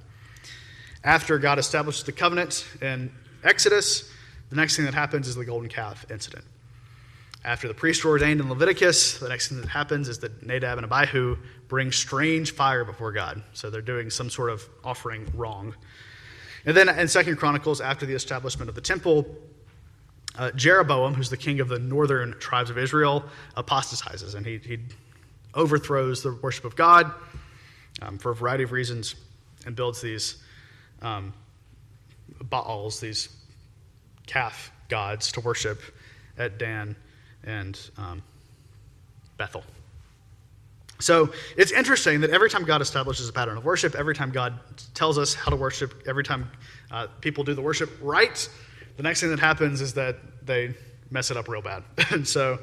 After God establishes the covenant in Exodus, the next thing that happens is the golden calf incident. After the priests were ordained in Leviticus, the next thing that happens is that Nadab and Abihu bring strange fire before God. So they're doing some sort of offering wrong. And then in Second Chronicles, after the establishment of the temple, uh, Jeroboam, who's the king of the northern tribes of Israel, apostatizes and he, he overthrows the worship of God um, for a variety of reasons and builds these um, Baals, these calf gods, to worship at Dan and um, Bethel. So it's interesting that every time God establishes a pattern of worship, every time God tells us how to worship, every time uh, people do the worship right, the next thing that happens is that they mess it up real bad. and so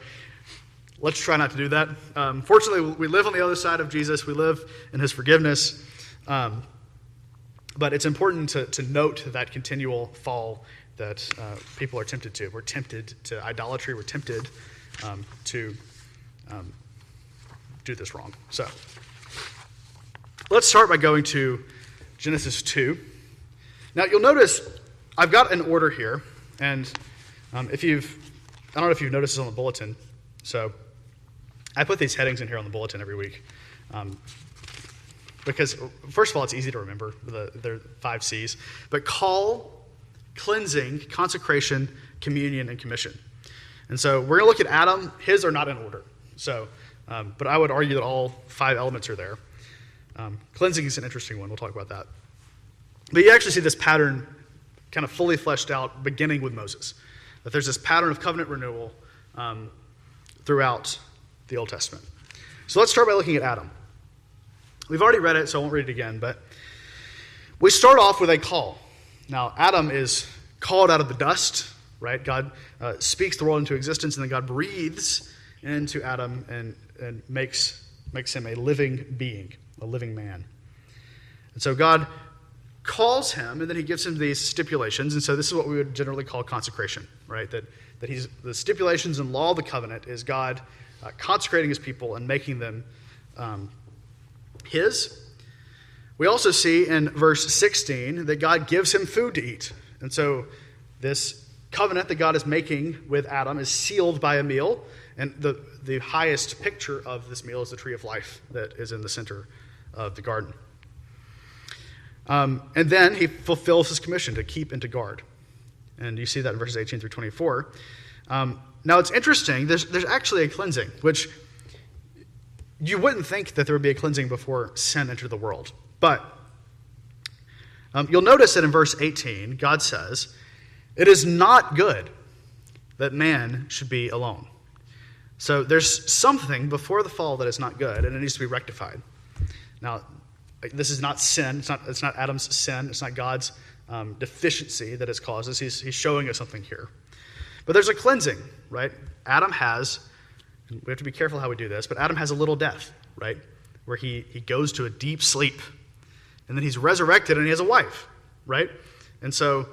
let's try not to do that. Um, fortunately, we live on the other side of Jesus, we live in his forgiveness. Um, but it's important to, to note that continual fall that uh, people are tempted to. We're tempted to idolatry, we're tempted um, to um, do this wrong. So let's start by going to Genesis 2. Now, you'll notice I've got an order here, and um, if you've, I don't know if you've noticed this on the bulletin, so I put these headings in here on the bulletin every week. Um, because, first of all, it's easy to remember, the, the five C's. But call, cleansing, consecration, communion, and commission. And so we're going to look at Adam. His are not in order. So, um, but I would argue that all five elements are there. Um, cleansing is an interesting one. We'll talk about that. But you actually see this pattern kind of fully fleshed out beginning with Moses. That there's this pattern of covenant renewal um, throughout the Old Testament. So let's start by looking at Adam. We've already read it, so I won't read it again, but we start off with a call. Now, Adam is called out of the dust, right? God uh, speaks the world into existence, and then God breathes into Adam and, and makes, makes him a living being, a living man. And so God calls him, and then he gives him these stipulations. And so this is what we would generally call consecration, right? That, that he's, the stipulations and law of the covenant is God uh, consecrating his people and making them um, his. We also see in verse 16 that God gives him food to eat. And so this covenant that God is making with Adam is sealed by a meal. And the, the highest picture of this meal is the tree of life that is in the center of the garden. Um, and then he fulfills his commission to keep and to guard. And you see that in verses 18 through 24. Um, now it's interesting, there's, there's actually a cleansing, which you wouldn't think that there would be a cleansing before sin entered the world. But um, you'll notice that in verse 18, God says, It is not good that man should be alone. So there's something before the fall that is not good, and it needs to be rectified. Now, this is not sin. It's not, it's not Adam's sin. It's not God's um, deficiency that caused this. He's, he's showing us something here. But there's a cleansing, right? Adam has we have to be careful how we do this, but Adam has a little death, right? Where he, he goes to a deep sleep. And then he's resurrected and he has a wife, right? And so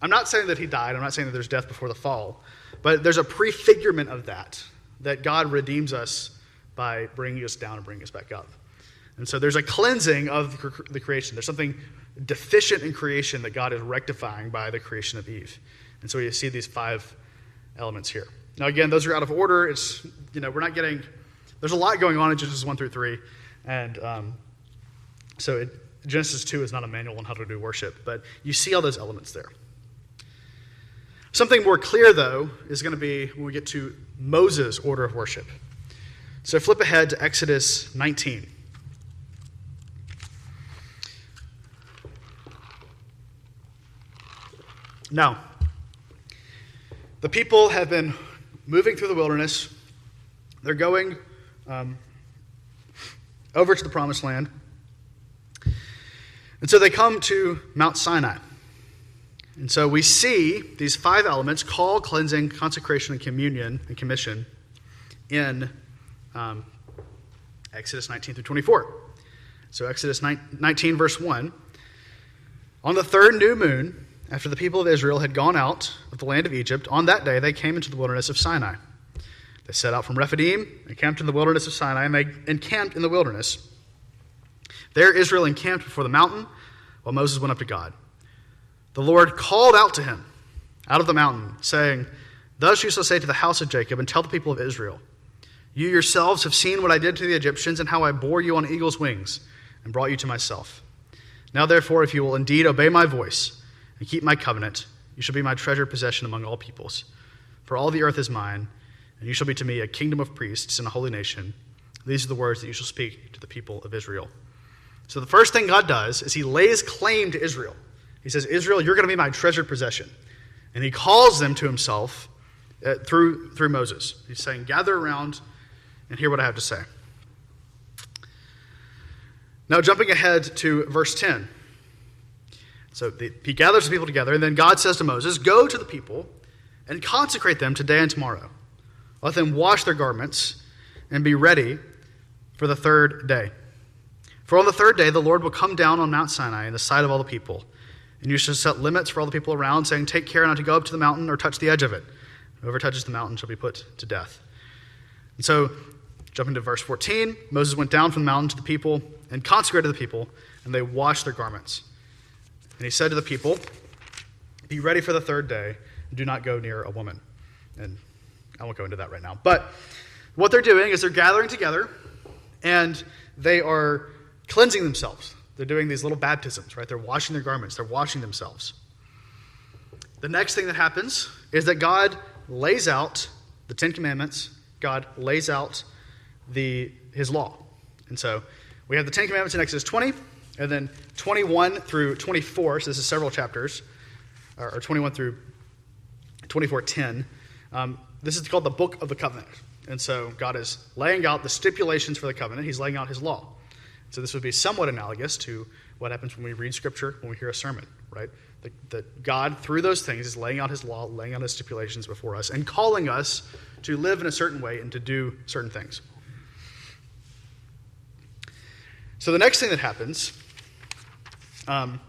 I'm not saying that he died. I'm not saying that there's death before the fall. But there's a prefigurement of that, that God redeems us by bringing us down and bringing us back up. And so there's a cleansing of the creation. There's something deficient in creation that God is rectifying by the creation of Eve. And so you see these five elements here. Now, again, those are out of order. It's, you know, we're not getting, there's a lot going on in Genesis 1 through 3. And um, so it, Genesis 2 is not a manual on how to do worship, but you see all those elements there. Something more clear, though, is going to be when we get to Moses' order of worship. So flip ahead to Exodus 19. Now, the people have been moving through the wilderness. They're going um, over to the promised land. And so they come to Mount Sinai. And so we see these five elements call, cleansing, consecration, and communion and commission in um, Exodus 19 through 24. So, Exodus 19, verse 1. On the third new moon, after the people of Israel had gone out of the land of Egypt, on that day they came into the wilderness of Sinai. They set out from Rephidim and camped in the wilderness of Sinai, and they encamped in the wilderness. There Israel encamped before the mountain, while Moses went up to God. The Lord called out to him out of the mountain, saying, Thus you shall say to the house of Jacob, and tell the people of Israel, You yourselves have seen what I did to the Egyptians, and how I bore you on eagle's wings, and brought you to myself. Now therefore, if you will indeed obey my voice, and keep my covenant, you shall be my treasured possession among all peoples. For all the earth is mine, and you shall be to me a kingdom of priests and a holy nation. These are the words that you shall speak to the people of Israel. So the first thing God does is he lays claim to Israel. He says, Israel, you're going to be my treasured possession. And he calls them to himself uh, through, through Moses. He's saying, Gather around and hear what I have to say. Now, jumping ahead to verse 10. So the, he gathers the people together, and then God says to Moses, Go to the people and consecrate them today and tomorrow. Let them wash their garments and be ready for the third day. For on the third day, the Lord will come down on Mount Sinai in the sight of all the people. And you shall set limits for all the people around, saying, Take care not to go up to the mountain or touch the edge of it. Whoever touches the mountain shall be put to death. And so, jumping to verse 14, Moses went down from the mountain to the people and consecrated the people, and they washed their garments. And he said to the people, Be ready for the third day, and do not go near a woman. And I won't go into that right now. But what they're doing is they're gathering together, and they are cleansing themselves. They're doing these little baptisms, right? They're washing their garments, they're washing themselves. The next thing that happens is that God lays out the Ten Commandments, God lays out the, his law. And so we have the Ten Commandments in Exodus 20, and then 21 through 24, so this is several chapters, or 21 through 24:10. Um, this is called the Book of the Covenant. And so God is laying out the stipulations for the covenant. He's laying out his law. So this would be somewhat analogous to what happens when we read scripture, when we hear a sermon, right? That God, through those things, is laying out his law, laying out his stipulations before us, and calling us to live in a certain way and to do certain things. So the next thing that happens um,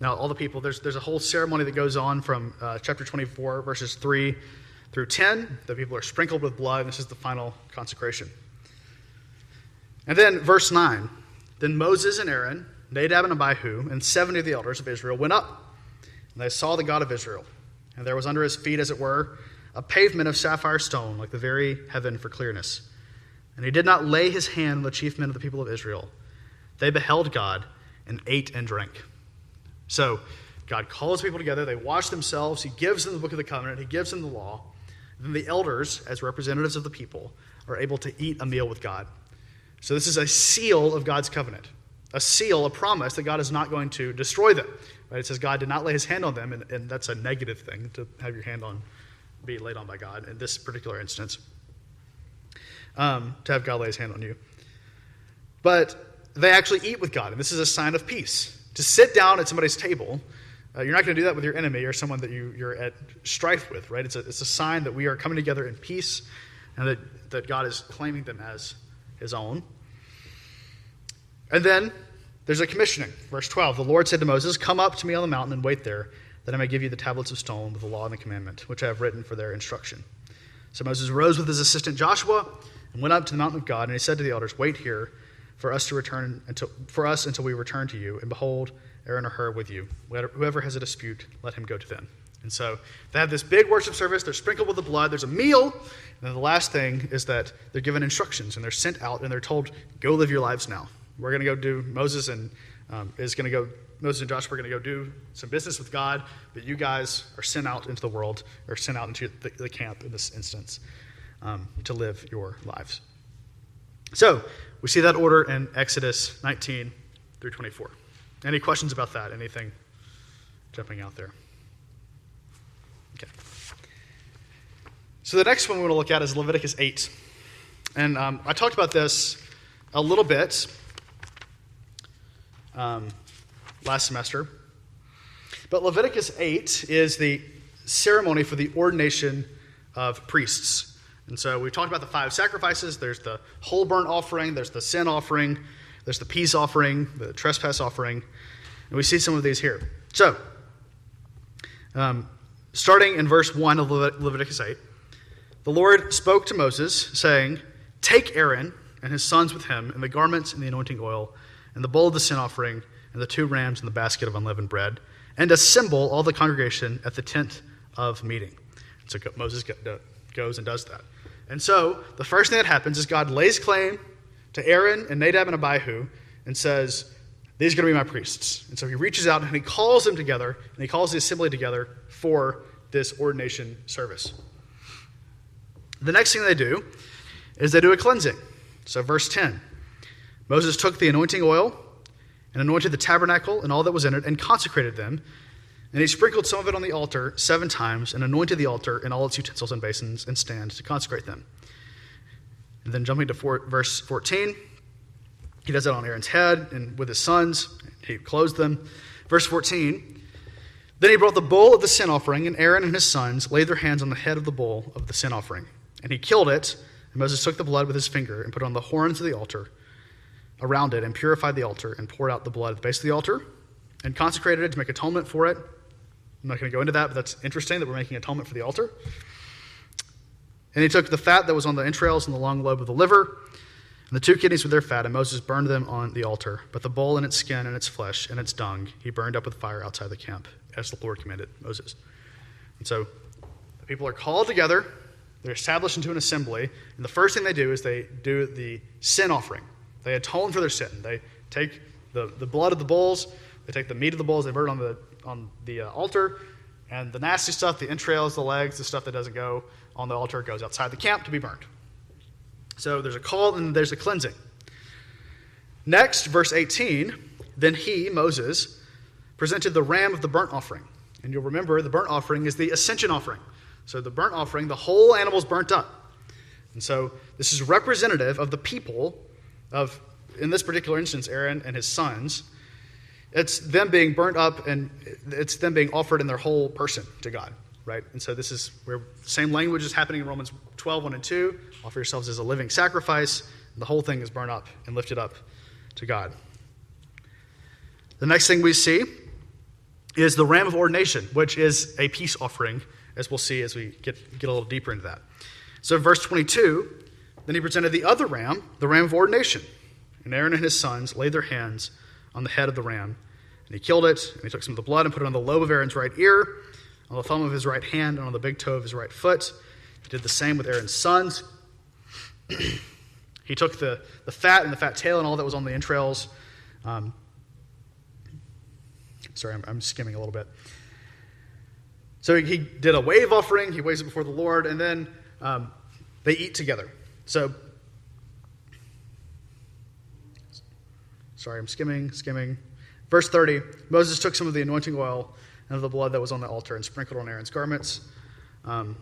now, all the people, there's, there's a whole ceremony that goes on from uh, chapter 24, verses 3 through 10. The people are sprinkled with blood, and this is the final consecration. And then, verse 9 Then Moses and Aaron, Nadab and Abihu, and 70 of the elders of Israel went up, and they saw the God of Israel. And there was under his feet, as it were, a pavement of sapphire stone, like the very heaven for clearness. And he did not lay his hand on the chief men of the people of Israel. They beheld God and ate and drank. So God calls people together, they wash themselves, He gives them the book of the covenant, He gives them the law. Then the elders, as representatives of the people, are able to eat a meal with God. So this is a seal of God's covenant, a seal, a promise that God is not going to destroy them. Right? It says God did not lay His hand on them, and, and that's a negative thing to have your hand on, be laid on by God in this particular instance. Um, to have God lay His hand on you. But they actually eat with God, and this is a sign of peace. To sit down at somebody's table, uh, you're not going to do that with your enemy or someone that you, you're at strife with, right? It's a, it's a sign that we are coming together in peace and that, that God is claiming them as his own. And then there's a commissioning. Verse 12 The Lord said to Moses, Come up to me on the mountain and wait there, that I may give you the tablets of stone with the law and the commandment, which I have written for their instruction. So Moses rose with his assistant Joshua and went up to the mountain of God, and he said to the elders, Wait here for us to return until, for us until we return to you. And behold, Aaron or Hur with you. Whoever has a dispute, let him go to them. And so they have this big worship service. They're sprinkled with the blood. There's a meal. And then the last thing is that they're given instructions and they're sent out and they're told, go live your lives now. We're going to go do, Moses and um, is going to go, Moses and Joshua are going to go do some business with God, but you guys are sent out into the world or sent out into the, the camp in this instance um, to live your lives. So, we see that order in Exodus 19 through 24. Any questions about that? Anything jumping out there? Okay. So, the next one we're going to look at is Leviticus 8. And um, I talked about this a little bit um, last semester. But Leviticus 8 is the ceremony for the ordination of priests. And so we've talked about the five sacrifices there's the whole burnt offering, there's the sin offering, there's the peace offering, the trespass offering. And we see some of these here. So, um, starting in verse 1 of Leviticus 8, the Lord spoke to Moses, saying, Take Aaron and his sons with him, and the garments and the anointing oil, and the bowl of the sin offering, and the two rams and the basket of unleavened bread, and assemble all the congregation at the tent of meeting. So Moses goes and does that. And so the first thing that happens is God lays claim to Aaron and Nadab and Abihu and says, These are going to be my priests. And so he reaches out and he calls them together, and he calls the assembly together for this ordination service. The next thing they do is they do a cleansing. So, verse 10 Moses took the anointing oil and anointed the tabernacle and all that was in it and consecrated them. And he sprinkled some of it on the altar seven times and anointed the altar and all its utensils and basins and stands to consecrate them. And then jumping to four, verse 14, he does that on Aaron's head and with his sons. He clothes them. Verse 14, then he brought the bull of the sin offering, and Aaron and his sons laid their hands on the head of the bull of the sin offering. And he killed it, and Moses took the blood with his finger and put it on the horns of the altar around it, and purified the altar, and poured out the blood at the base of the altar, and consecrated it to make atonement for it I'm not going to go into that, but that's interesting that we're making atonement for the altar. And he took the fat that was on the entrails and the long lobe of the liver, and the two kidneys with their fat, and Moses burned them on the altar. But the bull and its skin and its flesh and its dung he burned up with fire outside the camp, as the Lord commanded Moses. And so the people are called together, they're established into an assembly, and the first thing they do is they do the sin offering. They atone for their sin. They take the, the blood of the bulls, they take the meat of the bulls, they burn it on the on the uh, altar, and the nasty stuff, the entrails, the legs, the stuff that doesn't go on the altar, goes outside the camp to be burned. So there's a call and there's a cleansing. Next, verse 18 Then he, Moses, presented the ram of the burnt offering. And you'll remember the burnt offering is the ascension offering. So the burnt offering, the whole animal is burnt up. And so this is representative of the people of, in this particular instance, Aaron and his sons, it's them being burnt up and it's them being offered in their whole person to God, right? And so this is where the same language is happening in Romans 12, 1 and 2. Offer yourselves as a living sacrifice. the whole thing is burnt up and lifted up to God. The next thing we see is the ram of ordination, which is a peace offering, as we'll see as we get, get a little deeper into that. So, verse 22, then he presented the other ram, the ram of ordination. And Aaron and his sons laid their hands on the head of the ram. And he killed it, and he took some of the blood and put it on the lobe of Aaron's right ear, on the thumb of his right hand, and on the big toe of his right foot. He did the same with Aaron's sons. he took the, the fat and the fat tail and all that was on the entrails. Um, sorry, I'm, I'm, skimming a little bit. So he, did a wave offering, he waves it before the Lord, and then um, they eat together. So Sorry, I'm skimming, skimming. Verse 30 Moses took some of the anointing oil and of the blood that was on the altar and sprinkled on Aaron's garments. Um,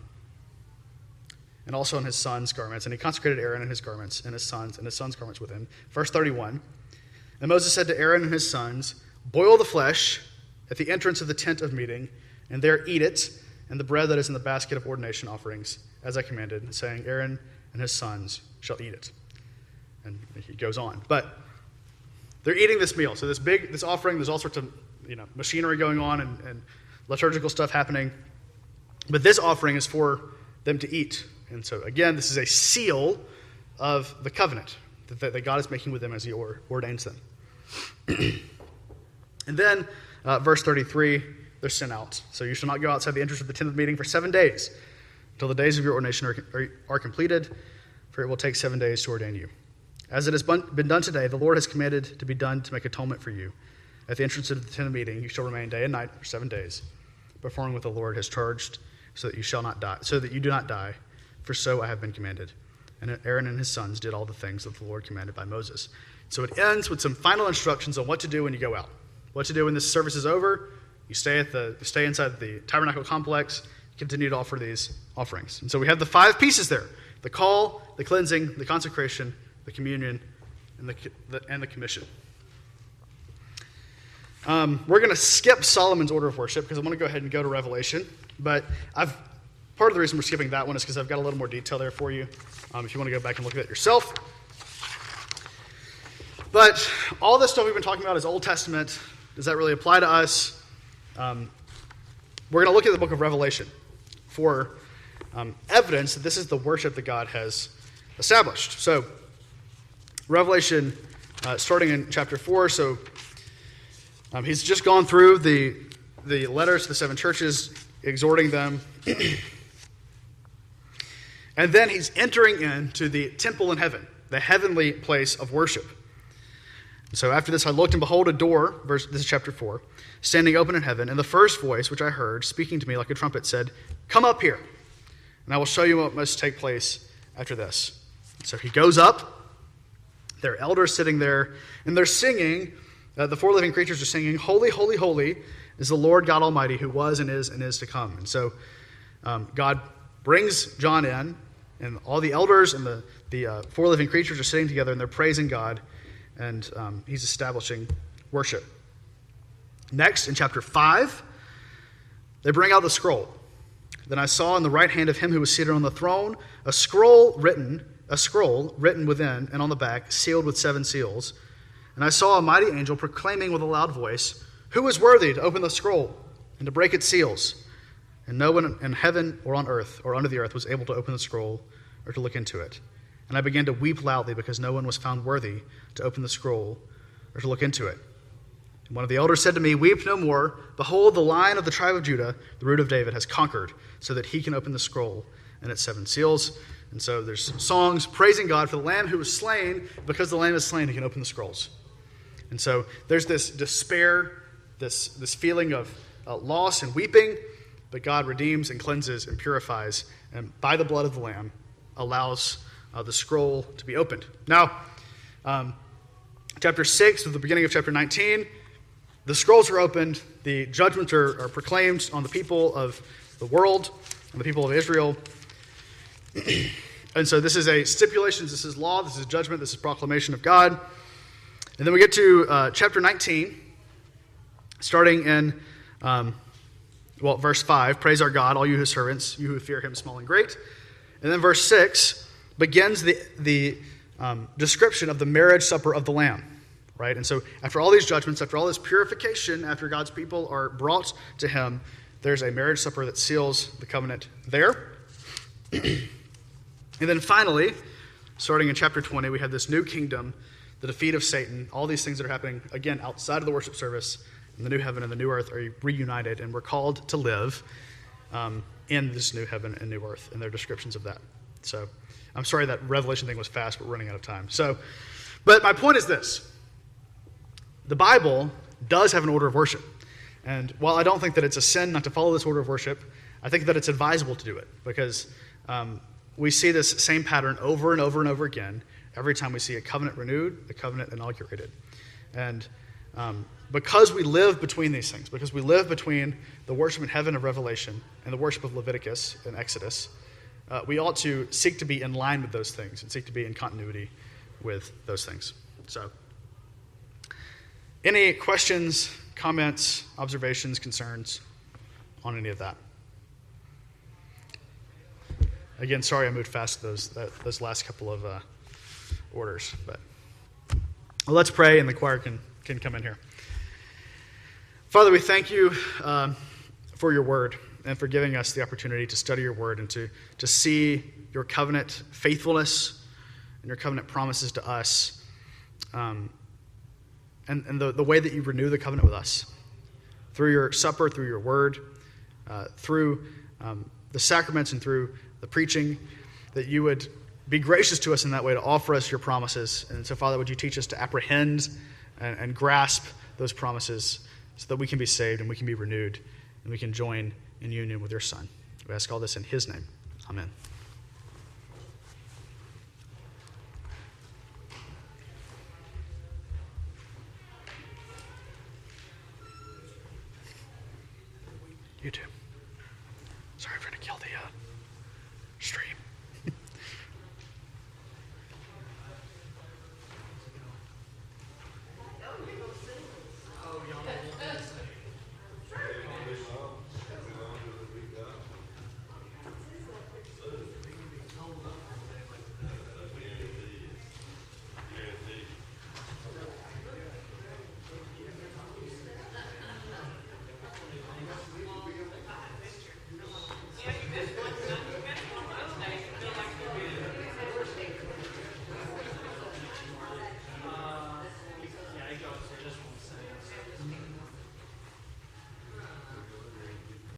and also on his son's garments. And he consecrated Aaron and his garments, and his sons, and his son's garments with him. Verse 31 And Moses said to Aaron and his sons, Boil the flesh at the entrance of the tent of meeting, and there eat it, and the bread that is in the basket of ordination offerings, as I commanded, saying, Aaron and his sons shall eat it. And he goes on. But they're eating this meal. So this big, this offering, there's all sorts of you know machinery going on and, and liturgical stuff happening. But this offering is for them to eat. And so again, this is a seal of the covenant that, that God is making with them as He ordains them. and then uh, verse 33, they're sent out. So you shall not go outside the entrance of the tent of meeting for seven days until the days of your ordination are, are, are completed, for it will take seven days to ordain you. As it has been done today, the Lord has commanded to be done to make atonement for you. At the entrance of the tent of meeting, you shall remain day and night for seven days, performing what the Lord has charged, so that you shall not die, so that you do not die. For so I have been commanded. And Aaron and his sons did all the things that the Lord commanded by Moses. So it ends with some final instructions on what to do when you go out. What to do when this service is over. You stay, at the, stay inside the tabernacle complex, continue to offer these offerings. And so we have the five pieces there the call, the cleansing, the consecration, the communion, and the, the and the commission. Um, we're going to skip Solomon's order of worship because I'm going to go ahead and go to Revelation. But I've part of the reason we're skipping that one is because I've got a little more detail there for you. Um, if you want to go back and look at it yourself. But all this stuff we've been talking about is Old Testament. Does that really apply to us? Um, we're going to look at the book of Revelation for um, evidence that this is the worship that God has established. So, Revelation, uh, starting in chapter 4, so um, he's just gone through the, the letters to the seven churches, exhorting them. and then he's entering into the temple in heaven, the heavenly place of worship. So after this, I looked and behold a door, verse, this is chapter 4, standing open in heaven. And the first voice, which I heard, speaking to me like a trumpet, said, Come up here, and I will show you what must take place after this. So he goes up. There are elders sitting there, and they're singing. Uh, the four living creatures are singing, Holy, holy, holy is the Lord God Almighty, who was and is and is to come. And so um, God brings John in, and all the elders and the, the uh, four living creatures are sitting together, and they're praising God and um, he's establishing worship. Next, in chapter 5, they bring out the scroll. Then I saw in the right hand of him who was seated on the throne a scroll written, a scroll written within and on the back, sealed with seven seals. And I saw a mighty angel proclaiming with a loud voice, Who is worthy to open the scroll and to break its seals? And no one in heaven or on earth or under the earth was able to open the scroll or to look into it. And I began to weep loudly because no one was found worthy to open the scroll or to look into it. And one of the elders said to me, Weep no more. Behold, the lion of the tribe of Judah, the root of David, has conquered, so that he can open the scroll and its seven seals. And so there's songs praising God for the lamb who was slain. Because the lamb is slain, he can open the scrolls. And so there's this despair, this, this feeling of uh, loss and weeping, but God redeems and cleanses and purifies, and by the blood of the lamb allows uh, the scroll to be opened. Now, um, chapter 6, at the beginning of chapter 19, the scrolls are opened, the judgments are, are proclaimed on the people of the world, on the people of Israel. and so this is a stipulation, this is law, this is judgment, this is proclamation of God. And then we get to uh, chapter 19, starting in, um, well, verse 5 Praise our God, all you his servants, you who fear him, small and great. And then verse 6 begins the, the um, description of the marriage supper of the Lamb, right? And so, after all these judgments, after all this purification, after God's people are brought to Him, there's a marriage supper that seals the covenant there. and then finally, starting in chapter 20, we have this new kingdom, the defeat of Satan, all these things that are happening, again, outside of the worship service. And the new heaven and the new earth are reunited, and we're called to live um, in this new heaven and new earth, and their descriptions of that. So, I'm sorry that Revelation thing was fast, but we're running out of time. So, but my point is this the Bible does have an order of worship. And while I don't think that it's a sin not to follow this order of worship, I think that it's advisable to do it because um, we see this same pattern over and over and over again every time we see a covenant renewed, a covenant inaugurated. And um, because we live between these things, because we live between the worship in heaven of Revelation and the worship of Leviticus and Exodus, uh, we ought to seek to be in line with those things and seek to be in continuity with those things. So, any questions, comments, observations, concerns on any of that? Again, sorry I moved fast those that, those last couple of uh, orders, but well, let's pray, and the choir can can come in here. Father, we thank you uh, for your word and for giving us the opportunity to study your word and to, to see your covenant faithfulness and your covenant promises to us, um, and, and the, the way that you renew the covenant with us through your supper, through your word, uh, through um, the sacraments, and through the preaching, that you would be gracious to us in that way to offer us your promises. And so, Father, would you teach us to apprehend and, and grasp those promises so that we can be saved and we can be renewed and we can join in union with your Son. We ask all this in His name. Amen.